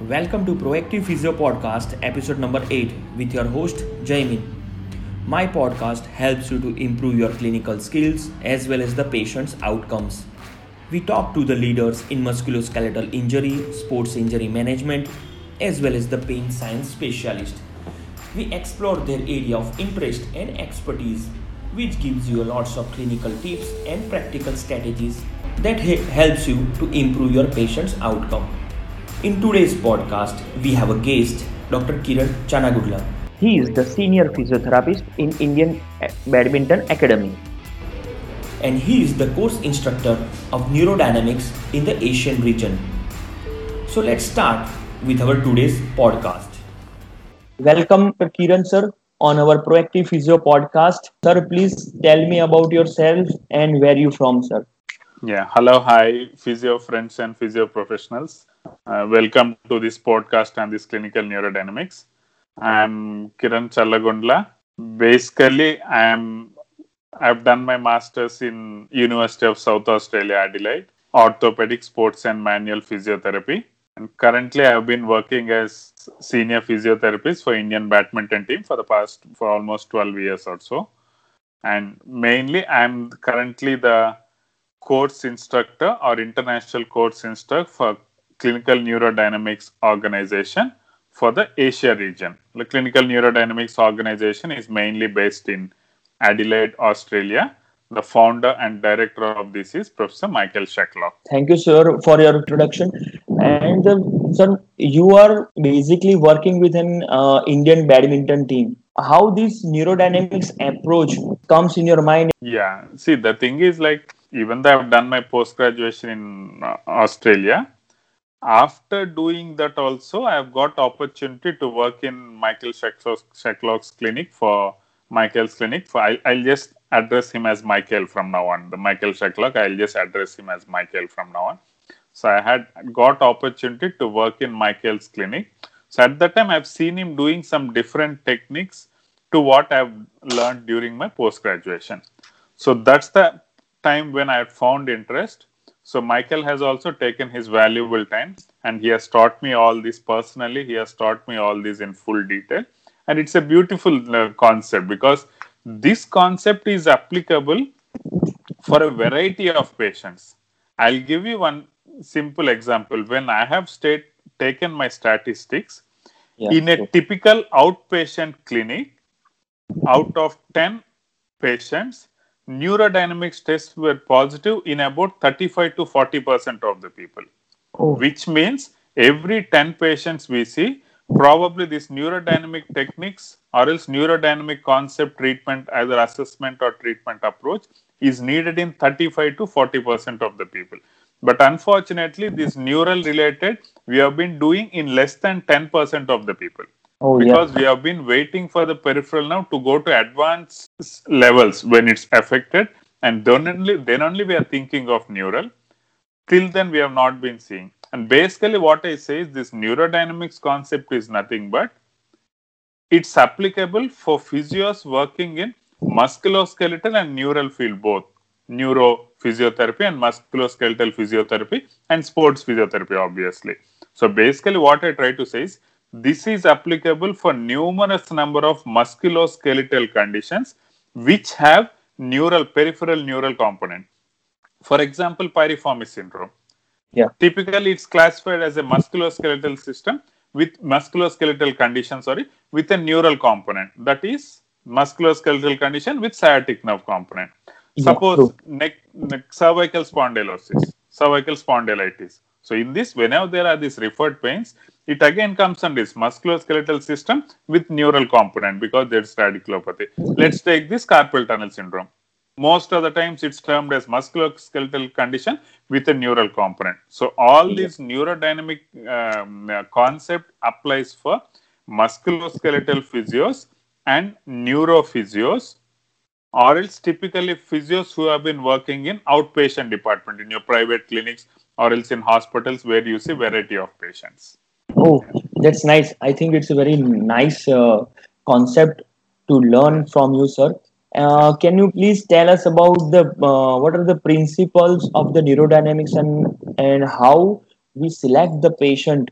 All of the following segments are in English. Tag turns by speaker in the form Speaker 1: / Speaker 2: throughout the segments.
Speaker 1: Welcome to Proactive Physio Podcast, episode number 8, with your host Jaimin. My podcast helps you to improve your clinical skills as well as the patient's outcomes. We talk to the leaders in musculoskeletal injury, sports injury management, as well as the pain science specialist. We explore their area of interest and expertise, which gives you lots of clinical tips and practical strategies that helps you to improve your patient's outcome. In today's podcast, we have a guest, Dr. Kiran Challagundla.
Speaker 2: He is the senior physiotherapist in Indian Badminton Academy.
Speaker 1: And he is the course instructor of neurodynamics in the Asian region. So let's start with our today's podcast.
Speaker 2: Welcome, Kiran sir, on our Proactive Physio podcast. Sir, please tell me about yourself and where you from, sir.
Speaker 3: Yeah, hello, hi, physio friends and physio professionals. Uh, welcome to this podcast and this clinical neurodynamics. I'm Kiran Challagundla. Basically, I'm I've done my masters in University of South Australia, Adelaide, orthopedic sports and manual physiotherapy. And currently, I've been working as senior physiotherapist for Indian badminton team for the past for almost 12 years or so. And mainly, I'm currently the course instructor or international course instructor for clinical neurodynamics organization for the Asia region. The clinical neurodynamics organization is mainly based in Adelaide, Australia. The founder and director of this is Professor Michael Shacklock.
Speaker 2: Thank you, sir, for your introduction. And uh, sir, you are basically working with an uh, Indian badminton team. How this neurodynamics approach comes in your mind?
Speaker 3: Yeah, see, the thing is like even though I've done my post graduation in uh, Australia, after doing that also i have got opportunity to work in michael shacklock's clinic for michael's clinic. For I, i'll just address him as michael from now on. The michael shacklock i'll just address him as michael from now on. So i had got opportunity to work in michael's clinic. So at that time i've seen him doing some different techniques to what i've learned during my post graduation so that's the time when i found interest so Michael has also taken his valuable time and he has taught me all this personally. He has taught me all this in full detail. And it's a beautiful uh, concept because this concept is applicable for a variety of patients. I'll give you one simple example. When I have state, taken my statistics, yeah, in a typical outpatient clinic, out of 10 patients, neurodynamics tests were positive in about 35 to 40 percent of the people. Oh. which means every 10 patients we see probably this neurodynamic techniques or else neurodynamic concept treatment either assessment or treatment approach is needed in 35 to 40 percent of the people. But unfortunately this neural related we have been doing in less than 10 percent of the people Oh, because yeah. we have been waiting for the peripheral now to go to advanced levels when it's affected, and then only then only we are thinking of neural. Till then, we have not been seeing. And basically, what I say is this neurodynamics concept is nothing but it's applicable for physios working in musculoskeletal and neural field both neuro physiotherapy and musculoskeletal physiotherapy and sports physiotherapy obviously so basically what i try to say is this is applicable for numerous number of musculoskeletal conditions which have neural peripheral neural component. For example, piriformis syndrome. Yeah. Typically, it's classified as a musculoskeletal system with musculoskeletal condition, sorry, with a neural component. That is musculoskeletal condition with sciatic nerve component. Suppose neck, neck, cervical spondylosis, cervical spondylitis. So in this, whenever there are these referred pains, it again comes under this musculoskeletal system with neural component because there's radiculopathy. Let's take this carpal tunnel syndrome. Most of the times it's termed as musculoskeletal condition with a neural component. So all this neurodynamic um, uh, concept applies for musculoskeletal physios and neurophysios or else typically physios who have been working in outpatient department in your private clinics or else in hospitals where you see variety of patients.
Speaker 2: Oh, that's nice. I think it's a very nice uh, concept to learn from you, sir. Uh, can you please tell us about the uh, what are the principles of the neurodynamics and and how we select the patient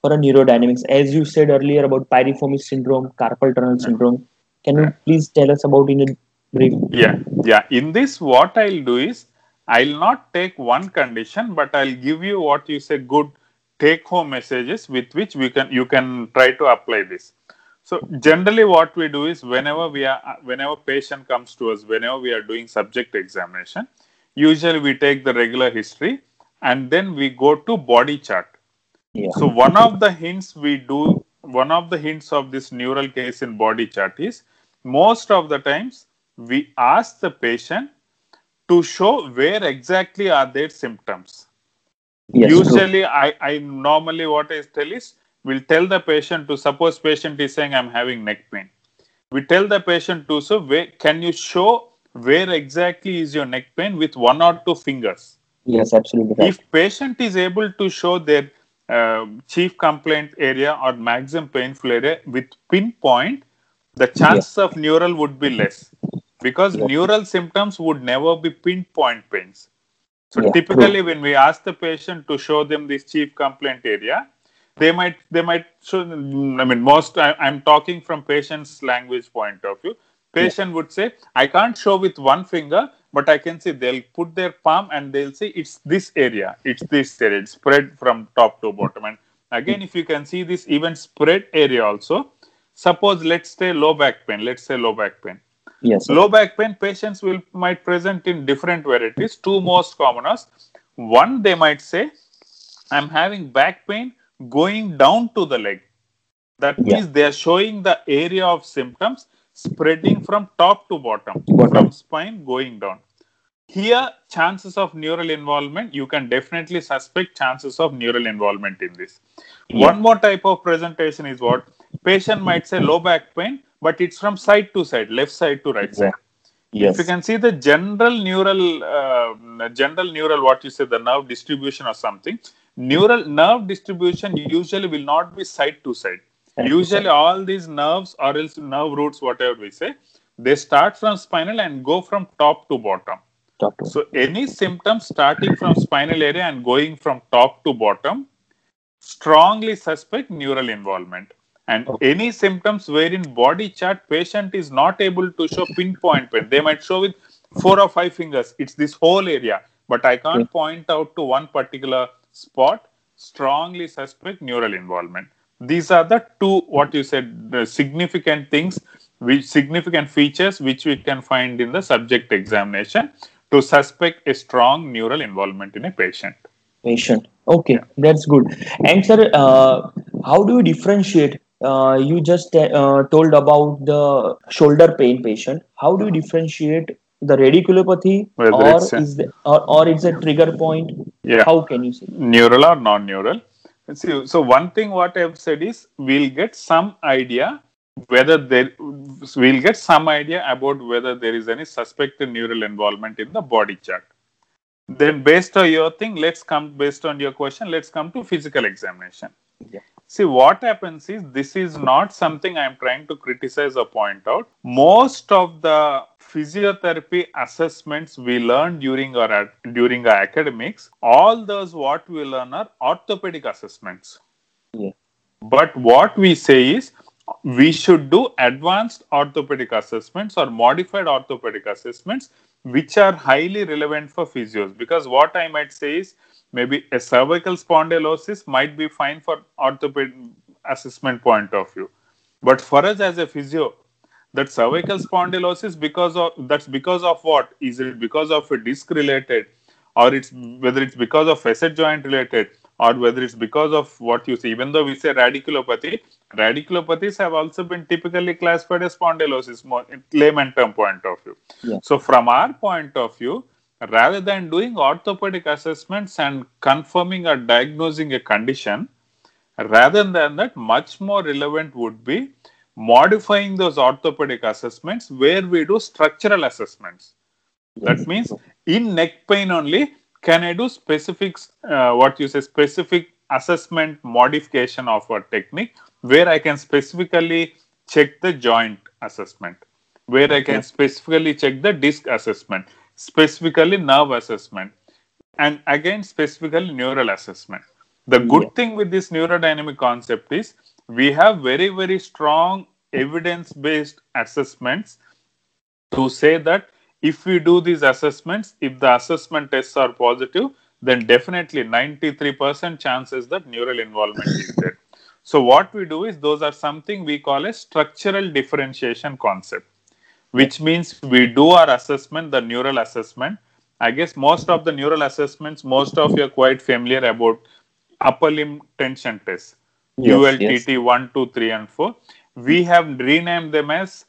Speaker 2: for a neurodynamics? As you said earlier about piriformis syndrome, carpal tunnel syndrome. Can you please tell us about in a brief?
Speaker 3: Yeah, yeah. In this, what I'll do is I'll not take one condition, but I'll give you what you say good take home messages with which we can you can try to apply this. So generally what we do is whenever we are whenever patient comes to us, whenever we are doing subject examination, usually we take the regular history and then we go to body chart.
Speaker 2: Yeah.
Speaker 3: So one of the hints we do, one of the hints of this neural case in body chart is most of the times we ask the patient to show where exactly are their symptoms.
Speaker 2: Yes, true.
Speaker 3: Usually, I, I normally what I tell is we'll tell the patient to suppose patient is saying I'm having neck pain. We tell the patient to so where can you show where exactly is your neck pain with one or two fingers.
Speaker 2: Yes, absolutely. Right.
Speaker 3: If patient is able to show their uh, chief complaint area or maximum painful area with pinpoint, the chances of neural would be less because
Speaker 2: Yeah.
Speaker 3: neural symptoms would never be pinpoint pains. So
Speaker 2: Yeah,
Speaker 3: typically, when we ask the patient to show them this chief complaint area, they might they might show. I mean, most I, I'm talking from patient's language point of view. Patient would say, "I can't show with one finger, but I can see." They'll put their palm and they'll say, "It's this area. It's this area. It's spread from top to bottom." And again, if you can see this even spread area also. Suppose let's say low back pain. Let's say low back pain
Speaker 2: Yes.
Speaker 3: low back pain patients will might present in different varieties two most common are one they might say i'm having back pain going down to the leg that
Speaker 2: Yeah.
Speaker 3: means they are showing the area of symptoms spreading from top to bottom
Speaker 2: Bottom.
Speaker 3: from spine going down here chances of neural involvement you can definitely suspect chances of neural involvement in this
Speaker 2: Yeah.
Speaker 3: one more type of presentation is what patient might say low back pain but it's from side to side left side to right side.
Speaker 2: Yes.
Speaker 3: if you can see the general neural uh, general neural what you say the nerve distribution or something neural nerve distribution usually will not be side to side. Usually all these nerves or else nerve roots whatever we say they start from spinal and go from top to bottom.
Speaker 2: Talk to
Speaker 3: so any symptom starting from spinal area and going from top to bottom strongly suspect neural involvement. And
Speaker 2: Okay.
Speaker 3: any symptoms wherein body chart patient is not able to show pinpoint pain. They might show with four or five fingers. It's this whole area, but I can't
Speaker 2: Okay.
Speaker 3: point out to one particular spot. Strongly suspect neural involvement. These are the two what you said the significant things, which significant features which we can find in the subject examination to suspect a strong neural involvement in a patient.
Speaker 2: patient. Okay, that's good. And sir, uh, how do you differentiate? Uh, you just uh, told about the shoulder pain patient. How do you differentiate the radiculopathy,
Speaker 3: Whether
Speaker 2: or
Speaker 3: it's a-
Speaker 2: is the, or, or it's a trigger point?
Speaker 3: Yeah.
Speaker 2: How can you say?
Speaker 3: neural or non-neural. See, so one thing what I've said is we'll get some idea whether there we'll get some idea about whether there is any suspected neural involvement in the body chart. Then based on your thing, let's come based on your question, let's come to physical examination.
Speaker 2: Yeah.
Speaker 3: See what happens is this is not something I'm trying to criticize or point out. Most of the physiotherapy assessments we learn during our during our academics, all those what we learn are orthopedic assessments.
Speaker 2: Yeah.
Speaker 3: But what we say is we should do advanced orthopedic assessments or modified orthopedic assessments which are highly relevant for physios because what I might say is maybe a cervical spondylosis might be fine for orthopedic assessment point of view. But for us as a physio that cervical spondylosis because of that's because of what? Is it because of a disc related? Or it's whether it's because of facet joint related? Or whether it's because of what you see? Even though we say radiculopathy radiculopathies have also been typically classified as spondylosis more in layman term point of view.
Speaker 2: Yeah.
Speaker 3: so from our point of view rather than doing orthopedic assessments and confirming or diagnosing a condition rather than that much more relevant would be modifying those orthopedic assessments where we do structural assessments. That means in neck pain only can i do specific uh, what you say specific assessment modification of a technique where i can specifically check the joint assessment where i can specifically check the disc assessment specifically nerve assessment and again specifically neural assessment The good
Speaker 2: Yeah.
Speaker 3: thing with this neurodynamic concept is we have very, very strong evidence based assessments to say that if we do these assessments, if the assessment tests are positive, then definitely 93% chances that neural involvement is there. So what we do is those are something we call a structural differentiation concept, which means we do our assessment, the neural assessment. I guess most of the neural assessments, most of you are quite familiar about upper limb tension test,
Speaker 2: Yes,
Speaker 3: ULTT 1, 2, 3, and 4. We have renamed them as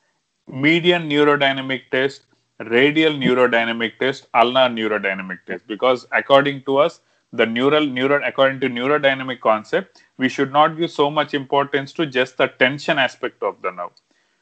Speaker 3: median neurodynamic test, radial neurodynamic test, ulnar neurodynamic test, because according to us, the neural neural according to neurodynamic concept, we should not give so much importance to just the tension aspect of the nerve.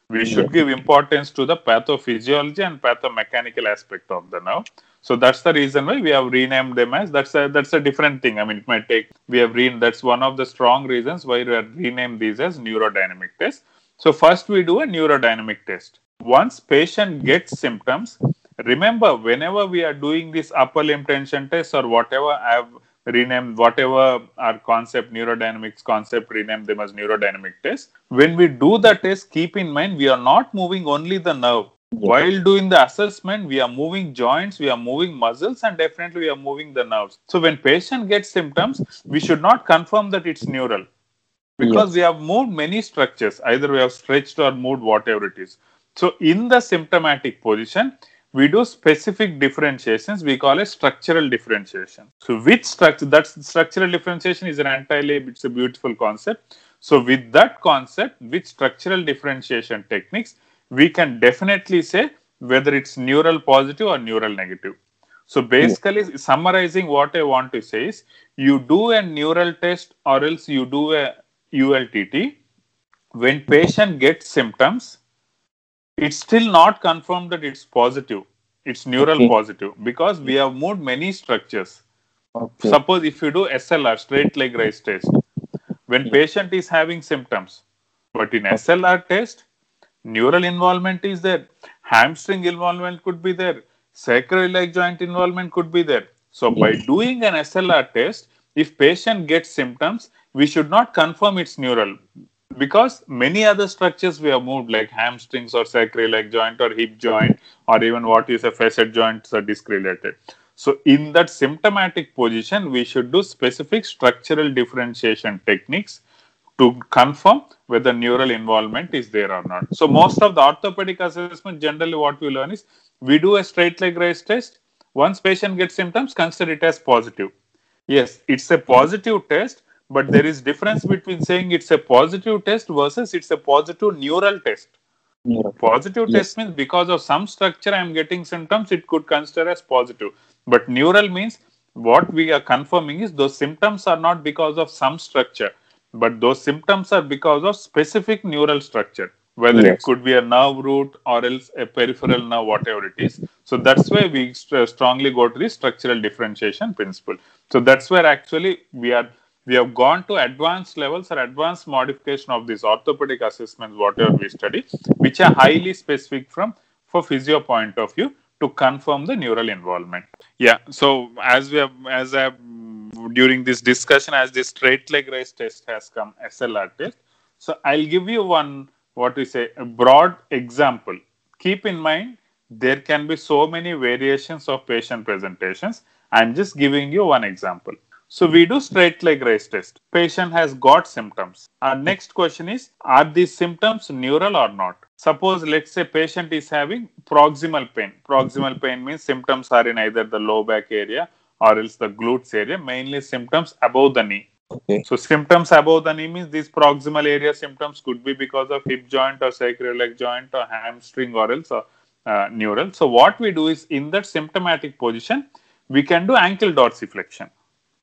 Speaker 3: We should give importance to the pathophysiology and pathomechanical aspect of the nerve. So that's the reason why we have renamed them as that's a that's a different thing. I mean, it might take we have re that's one of the strong reasons why we have renamed these as neurodynamic tests. So first we do a neurodynamic test. Once patient gets symptoms, remember whenever we are doing this upper limb tension test or whatever I have renamed whatever our concept neurodynamics concept rename them as neurodynamic test. When we do the test, keep in mind we are not moving only the nerve.
Speaker 2: Yeah.
Speaker 3: While doing the assessment, we are moving joints, we are moving muscles, and definitely we are moving the nerves. So when patient gets symptoms, we should not confirm that it's neural because
Speaker 2: Yes.
Speaker 3: we have moved many structures. Either we have stretched or moved whatever it is. So in the symptomatic position, we do specific differentiations. We call it structural differentiation. So which structure? That structural differentiation is an entirely it's a beautiful concept. So with that concept, with structural differentiation techniques, we can definitely say whether it's neural positive or neural negative. So basically, summarizing what I want to say is, you do a neural test or else you do a ULTT. When patient gets symptoms, it's still not confirmed that it's positive. It's neural
Speaker 2: Okay.
Speaker 3: positive because we have moved many structures.
Speaker 2: Okay.
Speaker 3: Suppose if you do SLR, straight leg raise test, when
Speaker 2: Yeah.
Speaker 3: patient is having symptoms, but in SLR test, neural involvement is there, hamstring involvement could be there, sacroiliac joint involvement could be there. So by hmm. doing an SLR test, if patient gets symptoms, we should not confirm it's neural because many other structures we have moved like hamstrings or sacroiliac joint or hip joint or even what is a facet joints are disc related. So in that symptomatic position, we should do specific structural differentiation techniques to confirm whether neural involvement is there or not. So most of the orthopedic assessment, generally what we learn is we do a straight leg raise test. Once patient gets symptoms, consider it as positive. Yes, it's a positive test, but there is difference between saying it's a positive test versus it's a positive neural test.
Speaker 2: Neural.
Speaker 3: Positive
Speaker 2: Yes.
Speaker 3: test means because of some structure I am getting symptoms, it could consider as positive. But neural means what we are confirming is those symptoms are not because of some structure, but those symptoms are because of specific neural structure. Whether it could be a nerve root or else a peripheral nerve, whatever it is. So that's why we st- strongly go to the structural differentiation principle. So that's where actually we are we have gone to advanced levels or advanced modification of these orthopedic assessments, whatever we study, which are highly specific from for physio point of view to confirm the neural involvement. Yeah. So as we have as I have, during this discussion, as this straight leg raise test has come, SLR test. So I'll give you one what we say a broad example. Keep in mind there can be so many variations of patient presentations. I'm just giving you one example. So we do straight leg raise test. Patient has got symptoms. Our next question is, are these symptoms neural or not? Suppose let's say patient is having proximal pain. Proximal pain means symptoms are in either the low back area or else the glutes area, mainly symptoms above the knee.
Speaker 2: Okay.
Speaker 3: So symptoms above the knee means these proximal area symptoms could be because of hip joint or sacroiliac joint or hamstring or else uh, uh, neural. So what we do is in that symptomatic position, we can do ankle dorsiflexion.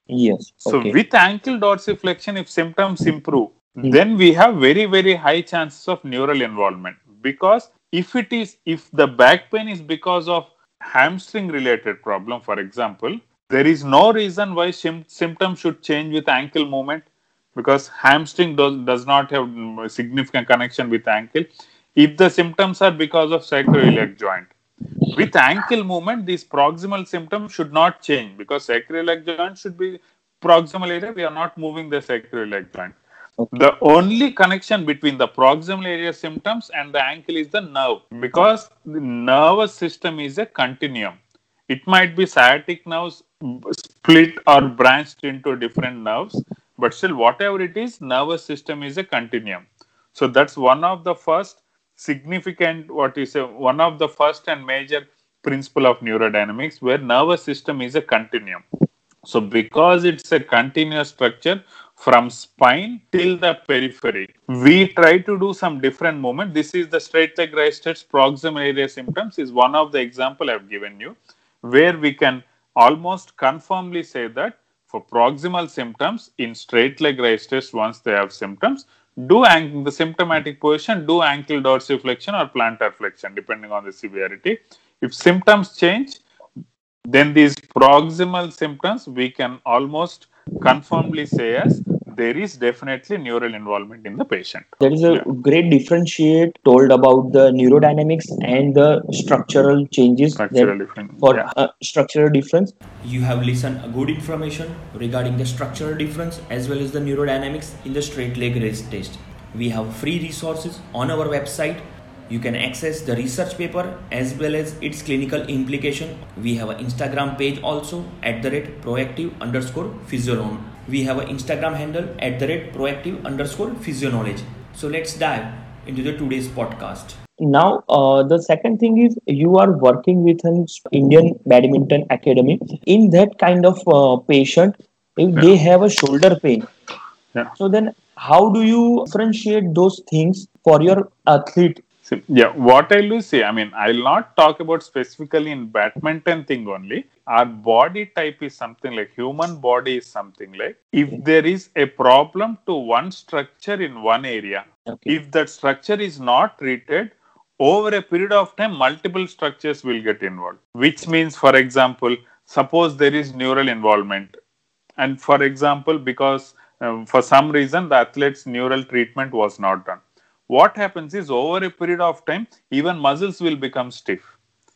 Speaker 2: Yes.
Speaker 3: So
Speaker 2: okay.
Speaker 3: with ankle dorsiflexion, if symptoms improve,
Speaker 2: Hmm.
Speaker 3: then we have very very high chances of neural involvement because if it is if the back pain is because of hamstring related problem, for example, there is no reason why sym- symptoms should change with ankle movement because hamstring does, does not have mm, significant connection with ankle. If the symptoms are because of sacroiliac joint, with ankle movement, these proximal symptoms should not change because sacroiliac joint should be proximal area, we are not moving the sacroiliac joint.
Speaker 2: Okay.
Speaker 3: The only connection between the proximal area symptoms and the ankle is the nerve because the nervous system is a continuum. It might be sciatic nerves split or branched into different nerves, but still, whatever it is, nervous system is a continuum. So that's one of the first significant, what is a, one of the first and major principle of neurodynamics, where nervous system is a continuum. So because it's a continuous structure from spine till the periphery, we try to do some different movement. This is the straight leg raised stretch proximal area symptoms is one of the example I've given you, where we can almost confirmly say that for proximal symptoms in straight leg raised stretch once they have symptoms, do ankle the symptomatic position, do ankle dorsiflexion or plantar flexion depending on the severity. If symptoms change, then these proximal symptoms we can almost confirmly say as there is definitely neural involvement in the patient.
Speaker 2: There is a
Speaker 3: Yeah.
Speaker 2: great differentiate told about the neurodynamics and the structural changes
Speaker 3: Structural difference.
Speaker 2: for
Speaker 3: Yeah.
Speaker 2: uh, structural difference.
Speaker 1: You have listened a good information regarding the structural difference as well as the neurodynamics in the straight leg raise test. We have free resources on our website. You can access the research paper as well as its clinical implication. We have an Instagram page also at the rate proactive underscore physiolon. We have an Instagram handle at the rate proactive underscore physioknowledge. So let's dive into the today's podcast.
Speaker 2: Now, uh, the second thing is you are working with an Indian Badminton Academy. In that kind of uh, patient, if they have a shoulder pain,
Speaker 3: Yeah.
Speaker 2: so then how do you differentiate those things for your athlete?
Speaker 3: So, yeah, what I will say, I mean, I'll not talk about specifically in badminton thing only. Our body type is something like human body is something like if there is a problem to one structure in one area,
Speaker 2: Okay.
Speaker 3: if that structure is not treated, over a period of time, multiple structures will get involved. Which means, for example, suppose there is neural involvement, and for example, because um, for some reason the athlete's neural treatment was not done what happens is over a period of time even muscles will become stiff.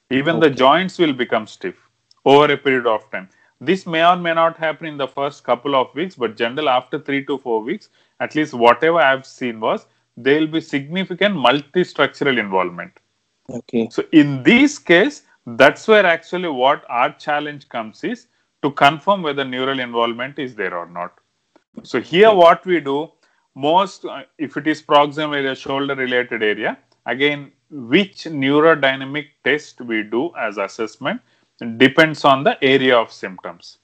Speaker 3: Even the joints will become stiff over a period of time. This may or may not happen in the first couple of weeks but generally after 3 to 4 weeks at least whatever i have seen was there will be significant multi-structural involvement.
Speaker 2: Okay.
Speaker 3: so in this case, that's where actually what our challenge comes is to confirm whether neural involvement is there or not. So here what we do most uh, if it is proximal area shoulder related area again which neurodynamic test we do as assessment depends on the area of symptoms.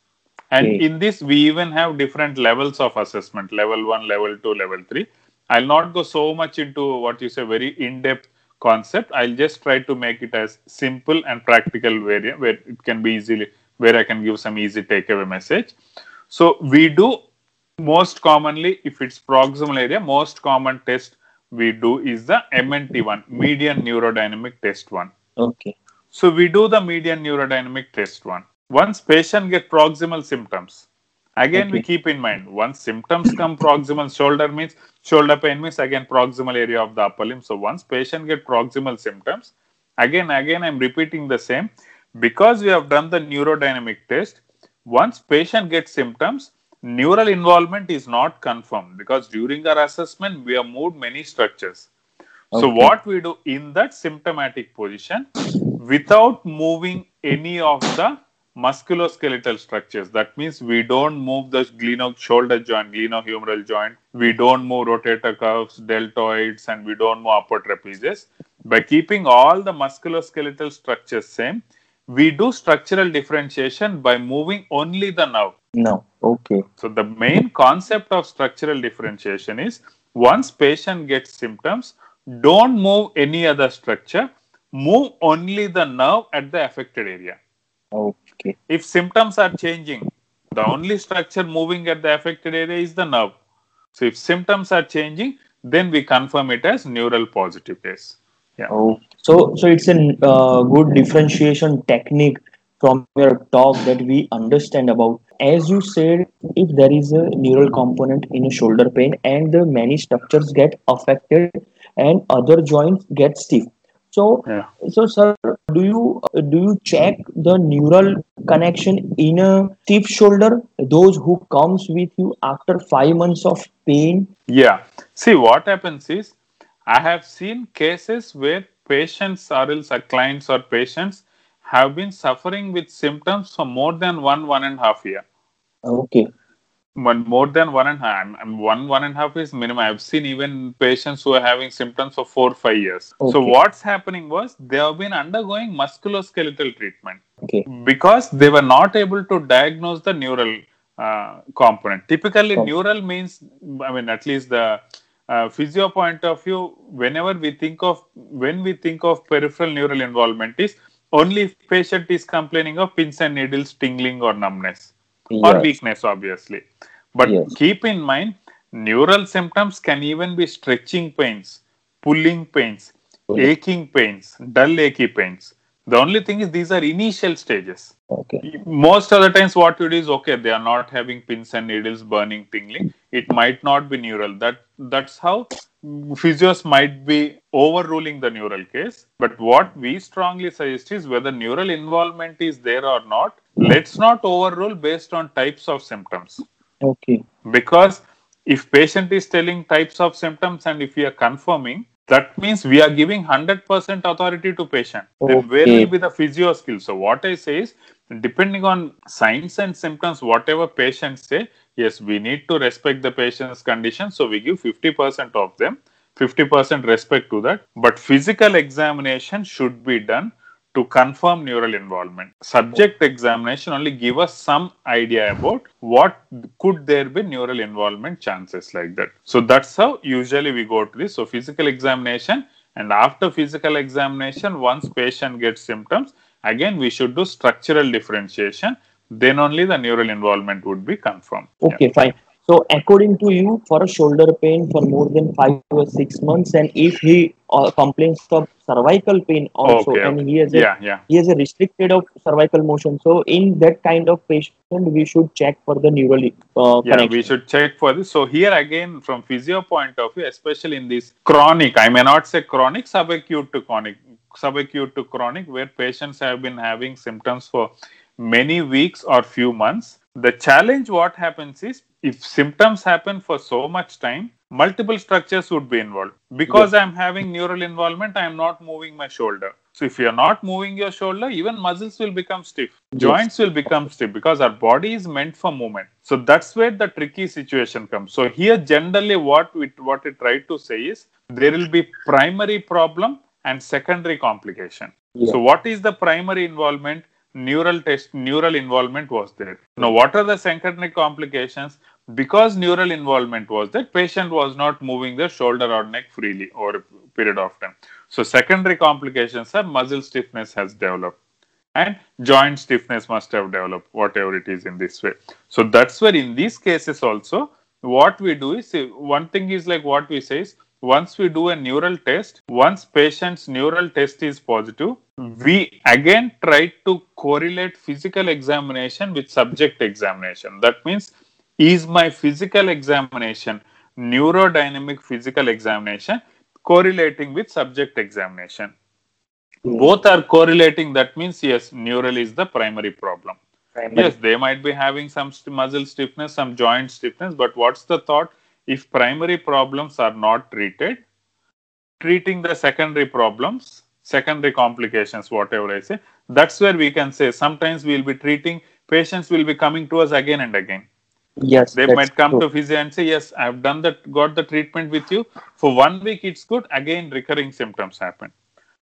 Speaker 3: And
Speaker 2: Okay.
Speaker 3: in this we even have different levels of assessment level 1 level 2 level 3 i'll not go so much into what you say very in depth concept. I'll just try to make it as simple and practical variant where it can be easily where i can give some easy takeaway message. So we do most commonly if it's proximal area most common test we do is the mnt1 median neurodynamic test one
Speaker 2: Okay.
Speaker 3: so we do the median neurodynamic test one. Once patient get proximal symptoms, again we keep in mind once symptoms come proximal shoulder means shoulder pain means again proximal area of the upper limb. So once patient get proximal symptoms, again again I'm repeating the same because we have done the neurodynamic test. Once patient gets symptoms, neural involvement is not confirmed because during our assessment we have moved many structures. So what we do in that symptomatic position, without moving any of the musculoskeletal structures, that means we don't move the gleno shoulder joint, glenohumeral joint, we don't move rotator cuffs, deltoids, and we don't move upper trapezius. By keeping all the musculoskeletal structures same, we do structural differentiation by moving only the nerve.
Speaker 2: No. Okay.
Speaker 3: So the main concept of structural differentiation is once patient gets symptoms, don't move any other structure, move only the nerve at the affected area.
Speaker 2: Okay.
Speaker 3: If symptoms are changing, the only structure moving at the affected area is the nerve. So if symptoms are changing, then we confirm it as neural positive case. Yeah.
Speaker 2: Oh, so so it's a uh, good differentiation technique from your talk that we understand about. As you said, if there is a neural component in a shoulder pain and the many structures get affected and other joints get stiff. So,
Speaker 3: Yeah.
Speaker 2: so sir, do you do you check the neural connection in a stiff shoulder? Those who comes with you after five months of pain.
Speaker 3: Yeah. See, what happens is, I have seen cases where patients or else clients or patients have been suffering with symptoms for more than one, one and a half year.
Speaker 2: Okay.
Speaker 3: One more than one and a half, and one, one and a half is minimum. I've seen even patients who are having symptoms for four, five years.
Speaker 2: Okay.
Speaker 3: So what's happening was they have been undergoing musculoskeletal treatment
Speaker 2: Okay.
Speaker 3: because they were not able to diagnose the neural uh, component. Typically,
Speaker 2: Oh.
Speaker 3: neural means, I mean, at least the uh, physio point of view, whenever we think of when we think of peripheral neural involvement, is only if patient is complaining of pins and needles, tingling, or numbness or weakness, obviously. But
Speaker 2: Yes.
Speaker 3: keep in mind, neural symptoms can even be stretching pains, pulling pains, aching pains, dull achy pains. The only thing is these are initial stages.
Speaker 2: Okay.
Speaker 3: Most of the times, what you do is okay, they are not having pins and needles, burning, tingling. It might not be neural. That that's how physios might be overruling the neural case. But what we strongly suggest is whether neural involvement is there or not. Let's not overrule based on types of symptoms
Speaker 2: Okay.
Speaker 3: because if patient is telling types of symptoms and if we are confirming that means we are giving 100% authority to patient. Then where will be the physio skill so what i say is depending on signs and symptoms whatever patients say yes we need to respect the patient's condition so we give 50% of them 50% respect to that. But physical examination should be done to confirm neural involvement. Subject examination only give us some idea about what could there be neural involvement chances like that. So that's how usually we go to this. So physical examination and after physical examination, once patient gets symptoms, again we should do structural differentiation. Then only the neural involvement would be confirmed. Yeah.
Speaker 2: Okay, fine. So, according to you, for a shoulder pain for more than five or six months, and if he uh, complains of cervical pain also,
Speaker 3: Okay,
Speaker 2: and he has a
Speaker 3: Yeah, yeah.
Speaker 2: he has a restricted of cervical motion, so in that kind of patient, we should check for the neural uh,
Speaker 3: yeah
Speaker 2: connection.
Speaker 3: we should check for this so here again from physio point of view especially in this chronic i may not say chronic subacute to chronic subacute to chronic where patients have been having symptoms for many weeks or few months the challenge what happens is if symptoms happen for so much time multiple structures would be involved. Because i'm having neural involvement i am not moving my shoulder. So if you are not moving your shoulder even muscles will become stiff. Joints will become stiff because our body is meant for movement. So that's where the tricky situation comes. So here generally what we what we try to say is there will be primary problem and secondary complication.
Speaker 2: Yeah.
Speaker 3: so what is the primary involvement neural test neural involvement was there. Now what are the secondary complications? Because neural involvement was there patient was not moving the shoulder or neck freely over a period of time. So secondary complications are muscle stiffness has developed and joint stiffness must have developed whatever it is in this way. So that's where in these cases also what we do is one thing is like what we say is once we do a neural test once patient's neural test is positive we again try to correlate physical examination with subject examination. That means is my physical examination neurodynamic physical examination correlating with subject examination? Both are correlating that means yes neural is the primary problem.
Speaker 2: Primary.
Speaker 3: yes they might be having some muscle stiffness some joint stiffness but what's the thought if primary problems are not treated treating the secondary problems secondary complications whatever i say that's where we can say sometimes we'll be treating patients will be coming to us again and again.
Speaker 2: Yes,
Speaker 3: they might come
Speaker 2: true.
Speaker 3: to physio and say yes i've done that got the treatment with you. For one week it's good again recurring symptoms happen.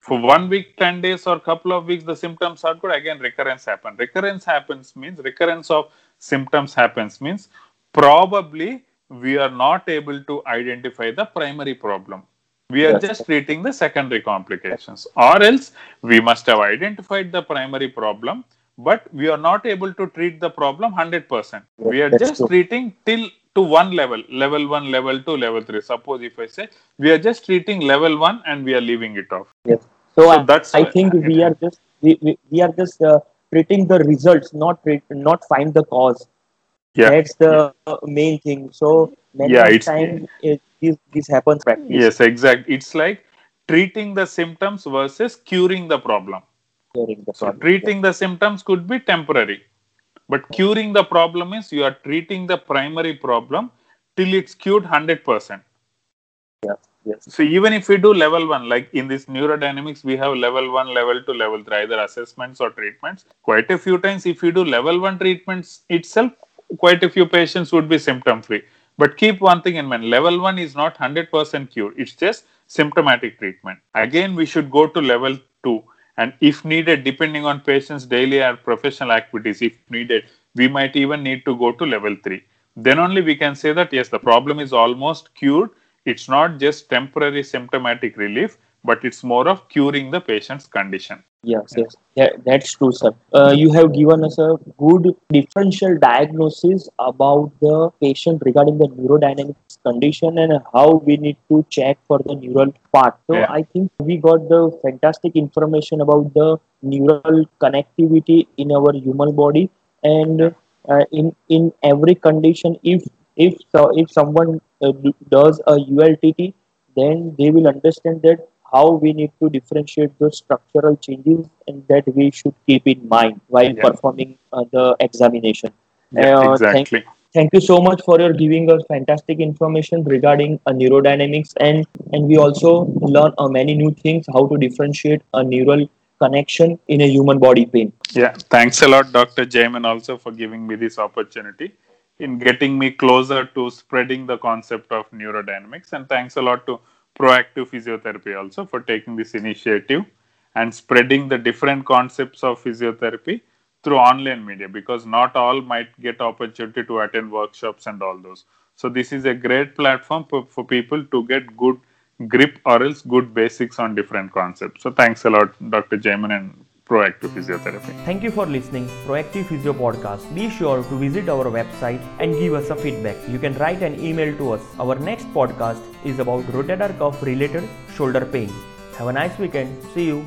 Speaker 3: For one week 10 days or couple of weeks the symptoms are good again recurrence happen. Recurrence happens means recurrence of symptoms happens means probably we are not able to identify the primary problem we are
Speaker 2: Yes.
Speaker 3: just treating the secondary complications or else we must have identified the primary problem but we are not able to treat the problem 100% we are
Speaker 2: That's
Speaker 3: just treating till to one level level 1 level 2 level 3 suppose if i say we are just treating level 1 and we are leaving it off
Speaker 2: Yes. So,
Speaker 3: So
Speaker 2: I,
Speaker 3: that's
Speaker 2: I
Speaker 3: why-
Speaker 2: think we are just we, we, we are just uh, treating the results, not treat, not find the cause.
Speaker 3: Yeah
Speaker 2: That's the uh, main thing. So many
Speaker 3: Yeah, it's-
Speaker 2: time it, this this happens practice.
Speaker 3: yes exact it's like treating the symptoms versus curing the problem.
Speaker 2: Curing the
Speaker 3: So
Speaker 2: problem.
Speaker 3: treating the symptoms could be temporary, but curing the problem is you are treating the primary problem till it's cured 100%.
Speaker 2: Yeah. Yes.
Speaker 3: So even if we do level one, like in this neurodynamics, we have level one, level two, level three, either assessments or treatments. Quite a few times, if you do level one treatments itself, quite a few patients would be symptom free. But keep one thing in mind: level one is not hundred percent cure; it's just symptomatic treatment. Again, we should go to level two, and if needed, depending on patients' daily or professional activities, if needed, we might even need to go to level three. Then only we can say that yes, the problem is almost cured it's not just temporary symptomatic relief, but it's more of curing the patient's condition.
Speaker 2: Yes, yes, yeah, that's true, sir. Uh, you have given us a good differential diagnosis about the patient regarding the neurodynamics condition and how we need to check for the neural part. So
Speaker 3: Yeah.
Speaker 2: I think we got the fantastic information about the neural connectivity in our human body and uh, in in every condition. If if so, if someone uh, does a ULTT, then they will understand that how we need to differentiate the structural changes and that we should keep in mind while
Speaker 3: Yeah.
Speaker 2: performing uh, the examination.
Speaker 3: Yeah,
Speaker 2: Uh, thank-
Speaker 3: exactly.
Speaker 2: Thank you so much for your giving us fantastic information regarding uh, neurodynamics and and we also learn uh, many new things how to differentiate a neural connection in a human body pain.
Speaker 3: Yeah, thanks a lot, Dr. Jaimin, also for giving me this opportunity in getting me closer to spreading the concept of neurodynamics. And thanks a lot to Proactive Physiotherapy also for taking this initiative and spreading the different concepts of physiotherapy through online media because not all might get opportunity to attend workshops and all those. So this is a great platform for, for people to get good grip or else good basics on different concepts. So thanks a lot, Dr. Jaimin and Proactive Physiotherapy.
Speaker 1: Thank you for listening Proactive Physio Podcast. Be sure to visit our website and give us a feedback. You can write an email to us. Our next podcast is about rotator cuff related shoulder pain. Have a nice weekend. See you.